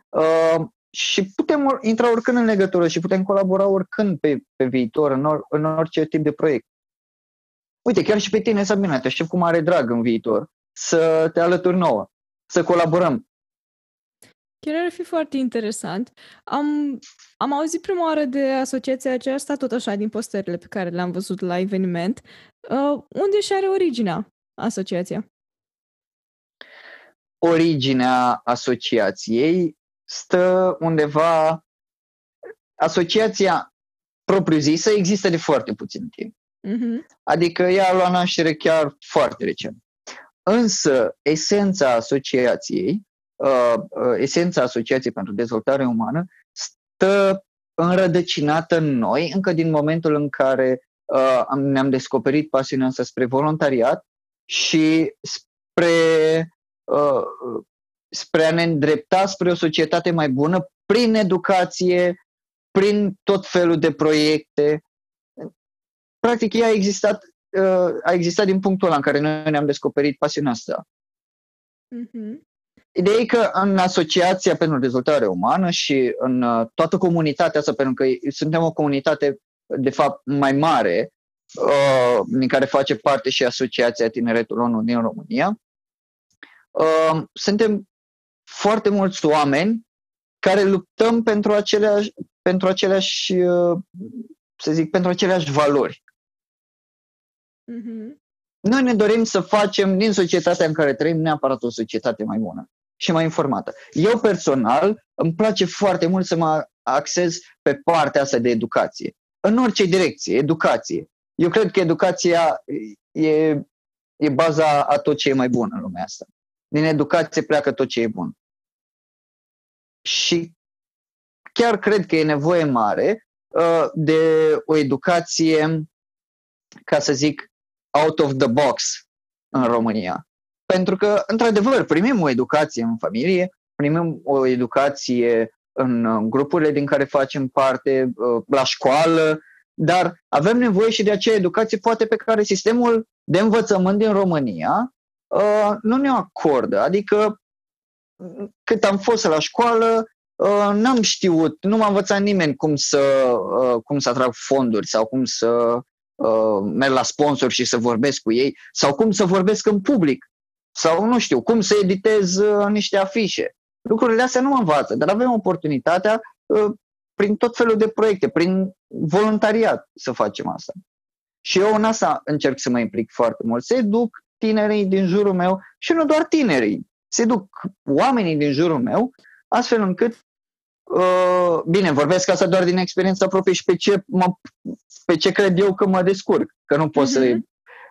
uh, și putem intra oricând în legătură și putem colabora oricând pe, pe viitor în, or, în orice tip de proiect. Uite, chiar și pe tine, Sabina, te aștept cu mare drag în viitor să te alături nouă, să colaborăm. Chiar ar fi foarte interesant. Am, am auzit prima oară de asociația aceasta, tot așa, din postările pe care le-am văzut la eveniment. Uh, unde și are originea asociația? Originea asociației stă undeva... Asociația propriu-zisă există de foarte puțin timp. Mm-hmm. Adică ea a luat naștere chiar foarte recent. Însă, esența asociației, uh, uh, esența Asociației pentru Dezvoltare Umană, stă înrădăcinată în noi încă din momentul în care uh, ne-am descoperit pasiunea asta spre voluntariat și spre, uh, spre a ne îndrepta spre o societate mai bună prin educație, prin tot felul de proiecte. Practic, ea a existat, uh, a existat din punctul ăla în care noi ne-am descoperit pasiunea asta. Mm-hmm. Ideea e că în Asociația pentru Dezvoltare Umană și în uh, toată comunitatea asta, pentru că suntem o comunitate, de fapt, mai mare, uh, din care face parte și Asociația Tineretul ONU din România, uh, suntem foarte mulți oameni care luptăm pentru aceleași, pentru aceleași să zic, pentru aceleași valori. Mm-hmm. Noi ne dorim să facem din societatea în care trăim neapărat o societate mai bună și mai informată. Eu personal îmi place foarte mult să mă axez pe partea asta de educație. În orice direcție, educație. Eu cred că educația e, e baza a tot ce e mai bun în lumea asta. Din educație pleacă tot ce e bun. Și chiar cred că e nevoie mare uh, de o educație, ca să zic, out of the box în România. Pentru că, într-adevăr, primim o educație în familie, primim o educație în grupurile din care facem parte, uh, la școală, dar avem nevoie și de acea educație poate pe care sistemul de învățământ din România uh, nu ne acordă. Adică cât am fost la școală, uh, n-am știut, nu m-a învățat nimeni cum să, cum să atrag fonduri sau cum să merg la sponsor și să vorbesc cu ei sau cum să vorbesc în public sau nu știu, cum să editez uh, niște afișe. Lucrurile astea nu mă învață, dar avem oportunitatea uh, prin tot felul de proiecte, prin voluntariat să facem asta. Și eu în asta încerc să mă implic foarte mult. Se duc tinerii din jurul meu și nu doar tinerii, se duc oamenii din jurul meu, astfel încât, uh, bine, vorbesc asta doar din experiența proprie și pe ce, mă, pe ce cred eu că mă descurc, că nu pot uh-huh. să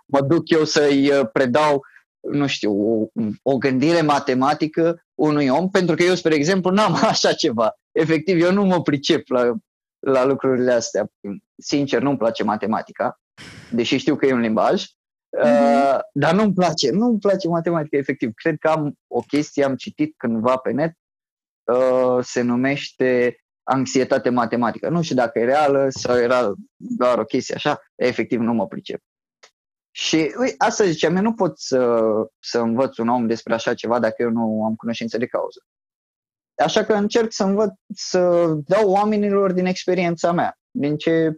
mă duc eu să-i uh, predau nu știu, o, o gândire matematică unui om, pentru că eu, spre exemplu, n-am așa ceva. Efectiv, eu nu mă pricep la, la lucrurile astea. Sincer, nu-mi place matematica, deși știu că e un limbaj, mm-hmm. uh, dar nu-mi place, nu-mi place matematica, efectiv. Cred că am o chestie, am citit cândva pe net, uh, se numește anxietate matematică. Nu știu dacă e reală sau era doar o chestie așa, efectiv nu mă pricep. Și ui, asta ziceam, eu nu pot să, să învăț un om despre așa ceva dacă eu nu am cunoștință de cauză. Așa că încerc să învăț, să dau oamenilor din experiența mea, din ce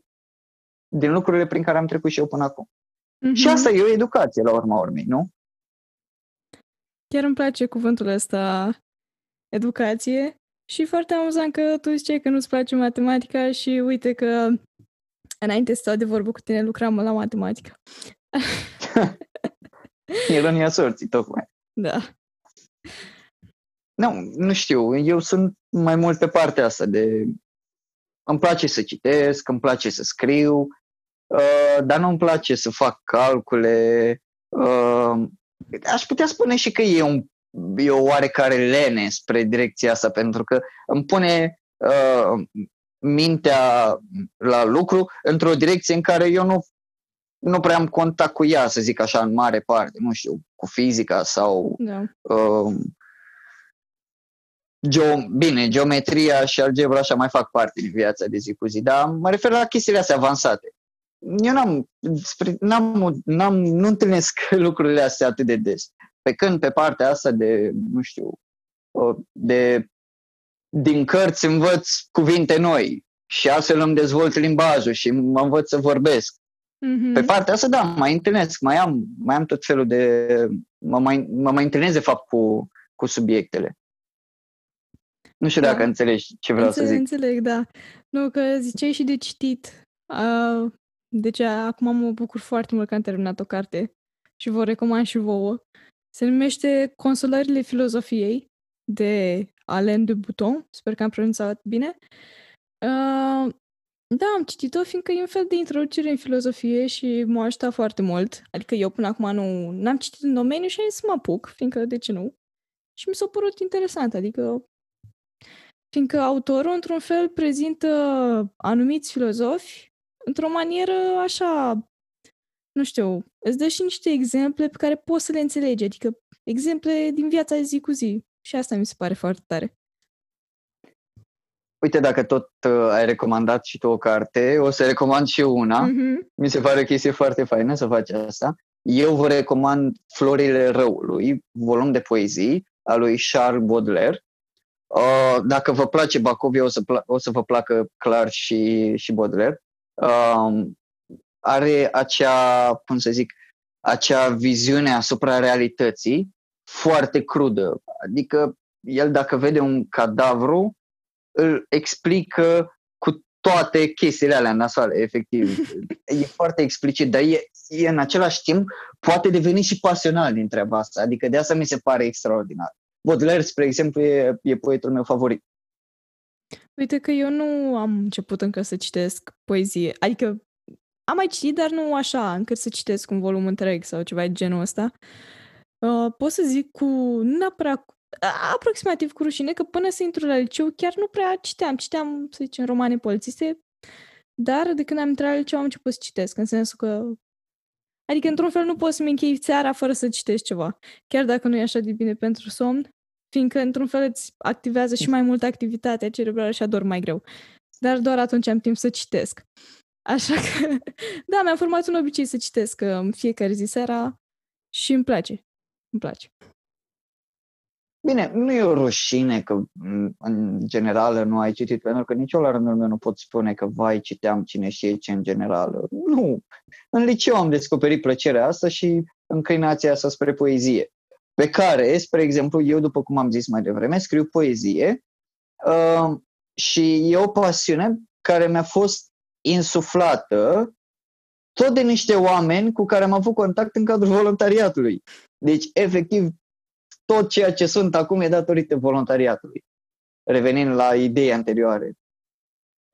din lucrurile prin care am trecut și eu până acum. Mm-hmm. Și asta e o educație, la urma urmei, nu? Chiar îmi place cuvântul ăsta, educație, și foarte amuzant că tu ziceai că nu-ți place matematica și uite că înainte să stau de vorbă cu tine lucram la matematică. Ironia sorții, tocmai. Da. Nu, nu știu, eu sunt mai mult pe partea asta de... Îmi place să citesc, îmi place să scriu, uh, dar nu îmi place să fac calcule. Uh, aș putea spune și că e, un, e o oarecare lene spre direcția asta, pentru că îmi pune uh, mintea la lucru într-o direcție în care eu nu nu prea am contact cu ea, să zic așa, în mare parte, nu știu, cu fizica sau... Da. Uh, geo- bine, geometria și algebra așa mai fac parte din viața de zi cu zi, dar mă refer la chestiile astea avansate. Eu n-am, n-am, n-am, nu întâlnesc lucrurile astea atât de des. Pe când pe partea asta de, nu știu, uh, de din cărți învăț cuvinte noi și astfel îmi dezvolt limbajul și mă învăț să vorbesc. Mm-hmm. Pe partea asta, da, mai întâlnesc, mai am, mai am tot felul de... Mă mai, mă mai întâlnesc, de fapt, cu, cu subiectele. Nu știu da. dacă înțelegi ce vreau înțeleg, să zic. Înțeleg, da. Nu, că ziceai și de citit. Uh, deci acum mă bucur foarte mult că am terminat o carte și vă recomand și vouă. Se numește Consolările filozofiei de Alain de Bouton. Sper că am pronunțat bine. Uh, da, am citit-o fiindcă e un fel de introducere în filozofie și m-a ajutat foarte mult. Adică eu până acum nu n-am citit în domeniu și am zis să mă apuc, fiindcă de ce nu? Și mi s-a părut interesant, adică fiindcă autorul într-un fel prezintă anumiți filozofi într-o manieră așa, nu știu, îți dă și niște exemple pe care poți să le înțelegi, adică exemple din viața zi cu zi. și asta mi se pare foarte tare. Uite, dacă tot uh, ai recomandat și tu o carte, o să recomand și eu una. Mm-hmm. Mi se pare o chestie foarte faină să faci asta. Eu vă recomand Florile Răului, volum de poezii al lui Charles Baudelaire. Uh, dacă vă place Bacovia, o să, pla- o să vă placă clar și, și Baudelaire. Uh, are acea, cum să zic, acea viziune asupra realității foarte crudă. Adică el dacă vede un cadavru, îl explică cu toate chestiile alea nasoale, efectiv. E foarte explicit, dar e, e în același timp poate deveni și pasional din treaba asta. Adică de asta mi se pare extraordinar. Baudelaire, spre exemplu, e, e poetul meu favorit. Uite că eu nu am început încă să citesc poezie. Adică am mai citit, dar nu așa, încât să citesc un volum întreg sau ceva de genul ăsta. Uh, pot să zic cu, nu neapărat, aproximativ cu rușine, că până să intru la liceu chiar nu prea citeam. Citeam, să zicem, romane polițiste, dar de când am intrat la liceu am început să citesc, în sensul că Adică, într-un fel, nu poți să-mi închei seara fără să citești ceva. Chiar dacă nu e așa de bine pentru somn, fiindcă, într-un fel, îți activează și mai mult activitatea cerebrală și ador mai greu. Dar doar atunci am timp să citesc. Așa că, da, mi-am format un obicei să citesc în fiecare zi seara și îmi place. Îmi place. Bine, nu e o rușine că în general nu ai citit, pentru că nici eu la rândul meu nu pot spune că vai, citeam cine știe ce în general. Nu. În liceu am descoperit plăcerea asta și înclinația asta spre poezie. Pe care, spre exemplu, eu, după cum am zis mai devreme, scriu poezie uh, și e o pasiune care mi-a fost insuflată tot de niște oameni cu care am avut contact în cadrul voluntariatului. Deci, efectiv, tot ceea ce sunt acum e datorită voluntariatului. Revenind la idei anterioare.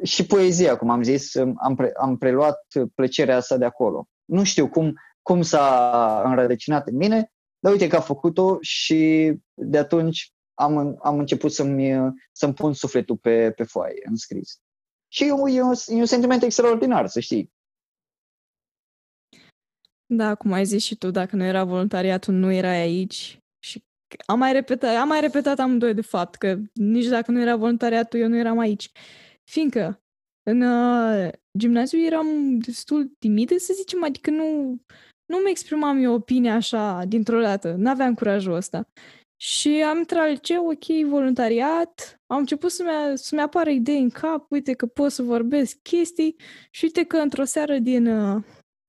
Și poezia, cum am zis, am, pre, am preluat plăcerea asta de acolo. Nu știu cum, cum s-a înrădăcinat în mine, dar uite că a făcut-o și de atunci am, am început să-mi, să-mi pun sufletul pe, pe foaie, în scris. Și e un, e, un, e un sentiment extraordinar, să știi. Da, cum ai zis și tu, dacă nu era voluntariatul, nu erai aici. Și am mai repetat, am mai repetat amândoi de fapt, că nici dacă nu era voluntariatul, eu nu eram aici. Fiindcă în uh, gimnaziu eram destul timidă, să zicem, adică nu, nu-mi exprimam eu opinia așa dintr-o dată, n-aveam curajul ăsta. Și am intrat liceu, ok, voluntariat, am început să-mi, să-mi apară idei în cap, uite că pot să vorbesc chestii și uite că într-o seară din, uh,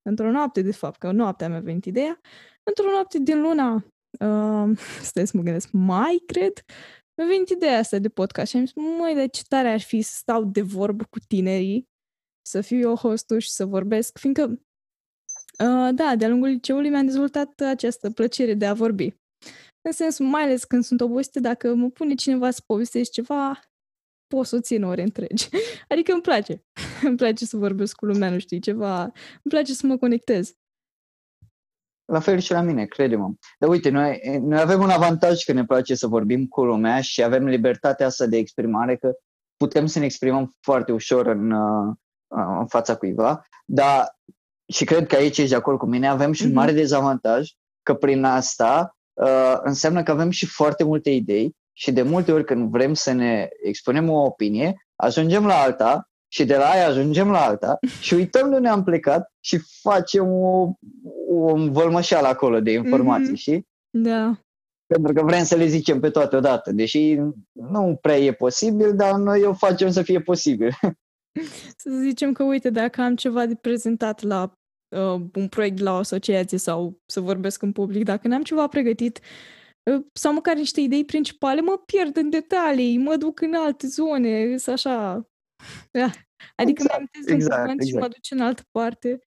într-o noapte de fapt, că noaptea mi-a venit ideea, într-o noapte din luna, uh, stai să mă gândesc, mai, cred, mi-a venit ideea asta de podcast și am zis, măi, de ce tare ar fi să stau de vorbă cu tinerii, să fiu eu hostul și să vorbesc, fiindcă, uh, da, de-a lungul liceului mi-am dezvoltat această plăcere de a vorbi. În sensul, mai ales când sunt obosită, dacă mă pune cineva să povestești ceva, pot să o țin ore întregi. Adică îmi place. îmi place să vorbesc cu lumea, nu știi, ceva. Îmi place să mă conectez. La fel și la mine, crede-mă. Dar uite, noi, noi avem un avantaj că ne place să vorbim cu lumea și avem libertatea asta de exprimare, că putem să ne exprimăm foarte ușor în, uh, în fața cuiva, dar și cred că aici ești de acord cu mine, avem și un mhm. mare dezavantaj că prin asta uh, înseamnă că avem și foarte multe idei și de multe ori când vrem să ne expunem o opinie, ajungem la alta și de la aia ajungem la alta și uităm de unde am plecat și facem o, o vălmășeală acolo de informații, mm-hmm. știi? Da. Pentru că vrem să le zicem pe toate odată, deși nu prea e posibil, dar noi o facem să fie posibil. Să zicem că, uite, dacă am ceva de prezentat la uh, un proiect la o asociație sau să vorbesc în public, dacă n-am ceva pregătit, uh, sau măcar niște idei principale, mă pierd în detalii, mă duc în alte zone, sunt așa... Da. Adică exact, mi-am exact, de un cuvânt exact. și mă duc în altă parte.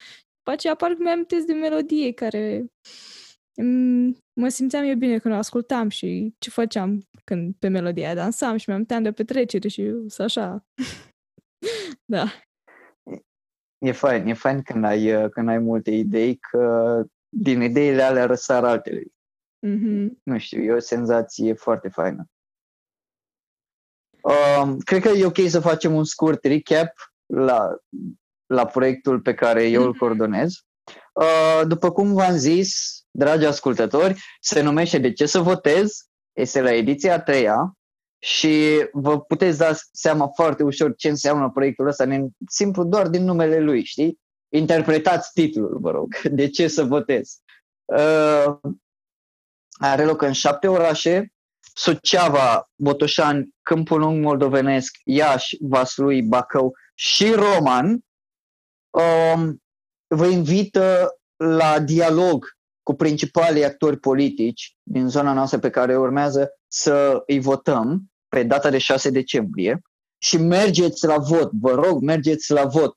După aceea parcă mi-am de melodie care mm, mă simțeam eu bine când o ascultam și ce făceam când pe melodia dansam și mi-am de petrecere și așa. da. E fain, e fain când ai, când ai multe idei, că din ideile alea răsar altele. Mm-hmm. Nu știu, e o senzație foarte faină. Uh, cred că e ok să facem un scurt recap la, la proiectul pe care eu îl mm-hmm. coordonez. Uh, după cum v-am zis, dragi ascultători, se numește De ce să votez? Este la ediția a treia și vă puteți da seama foarte ușor ce înseamnă proiectul ăsta, simplu doar din numele lui, știi? Interpretați titlul, vă rog, de ce să votez. Uh, are loc în șapte orașe, Suceava, Botoșani, Câmpul Lung Moldovenesc, Iași, Vaslui, Bacău și Roman. Um, vă invită la dialog cu principalii actori politici din zona noastră pe care urmează să îi votăm pe data de 6 decembrie și mergeți la vot, vă rog, mergeți la vot.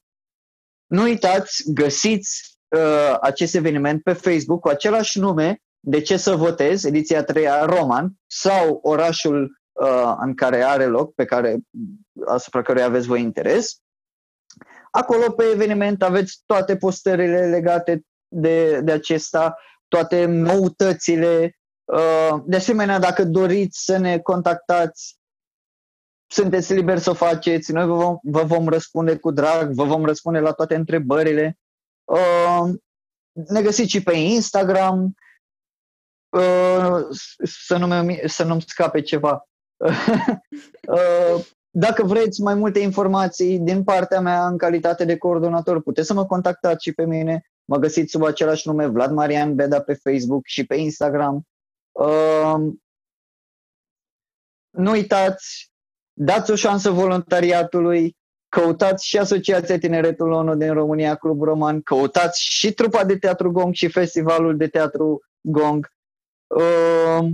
Nu uitați, găsiți uh, acest eveniment pe Facebook cu același nume de ce să votez, ediția 3 a Roman, sau orașul uh, în care are loc, pe care, asupra căruia aveți voi interes. Acolo pe eveniment aveți toate postările legate de, de acesta, toate noutățile. Uh, de asemenea, dacă doriți să ne contactați, sunteți liberi să o faceți, noi vă vom, vă vom răspunde cu drag, vă vom răspunde la toate întrebările. Uh, ne găsiți și pe Instagram, uh, să, nu să nu-mi scape ceva. Dacă vreți mai multe informații din partea mea în calitate de coordonator, puteți să mă contactați și pe mine. Mă găsiți sub același nume, Vlad Marian Beda pe Facebook și pe Instagram. Uh, nu uitați, dați o șansă voluntariatului, căutați și Asociația Tineretul ONU din România, Club Roman, căutați și trupa de teatru Gong și festivalul de teatru Gong. Uh,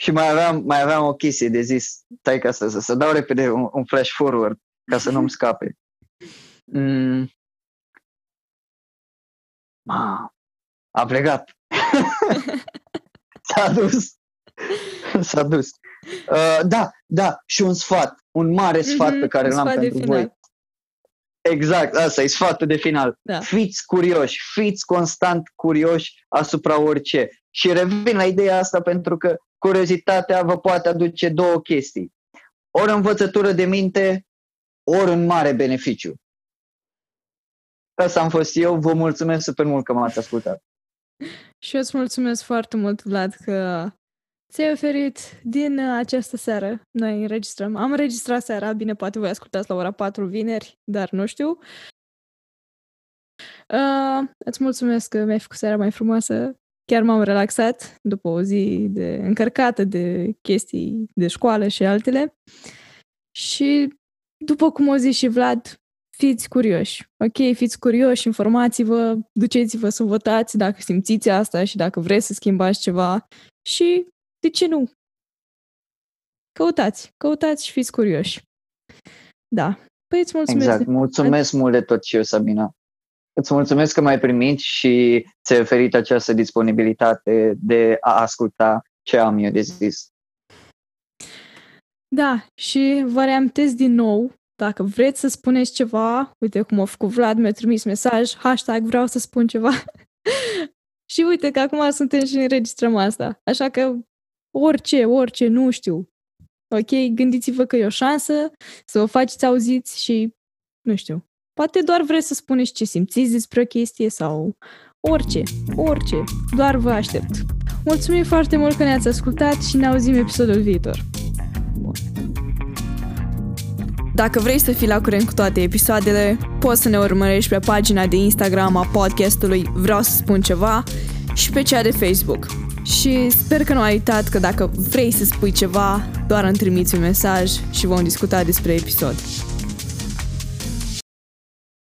și mai aveam, mai aveam o chestie de zis, tai ca să, să, să dau repede un, un flash forward ca să nu-mi scape. Mm. Ma, a plecat. S-a dus. S-a dus. Uh, da, da, și un sfat, un mare sfat mm-hmm, pe care l-am pentru voi. Exact, asta e sfatul de final. Da. Fiți curioși, fiți constant curioși asupra orice. Și revin la ideea asta pentru că curiozitatea vă poate aduce două chestii. Ori învățătură de minte, ori un mare beneficiu. Asta am fost eu. Vă mulțumesc super mult că m-ați ascultat. Și eu îți mulțumesc foarte mult, Vlad, că ți-ai oferit din această seară. Noi înregistrăm. Am înregistrat seara, bine, poate voi ascultați la ora 4 vineri, dar nu știu. Uh, îți mulțumesc că mi-ai făcut seara mai frumoasă. Chiar m-am relaxat după o zi de încărcată de chestii de școală și altele. Și după cum o zi și Vlad, fiți curioși, ok? Fiți curioși, informați-vă, duceți-vă să votați dacă simțiți asta și dacă vreți să schimbați ceva și de ce nu? Căutați, căutați și fiți curioși. Da. Păi îți mulțumesc. Exact. Mulțumesc mult de tot și eu, Sabina. Îți mulțumesc că m-ai primit și ți-ai oferit această disponibilitate de a asculta ce am eu de zis. Da, și vă reamintesc din nou, dacă vreți să spuneți ceva, uite cum a făcut Vlad, mi-a trimis mesaj, hashtag vreau să spun ceva. și uite că acum suntem și înregistrăm asta. Așa că orice, orice, nu știu. Ok, gândiți-vă că e o șansă să vă faceți auziți și, nu știu, poate doar vreți să spuneți ce simțiți despre o chestie sau orice, orice, doar vă aștept. Mulțumim foarte mult că ne-ați ascultat și ne auzim episodul viitor. Dacă vrei să fii la curent cu toate episoadele, poți să ne urmărești pe pagina de Instagram a podcastului Vreau să spun ceva și pe cea de Facebook. Și sper că nu ai uitat că dacă vrei să spui ceva, doar îmi trimiți un mesaj și vom discuta despre episod.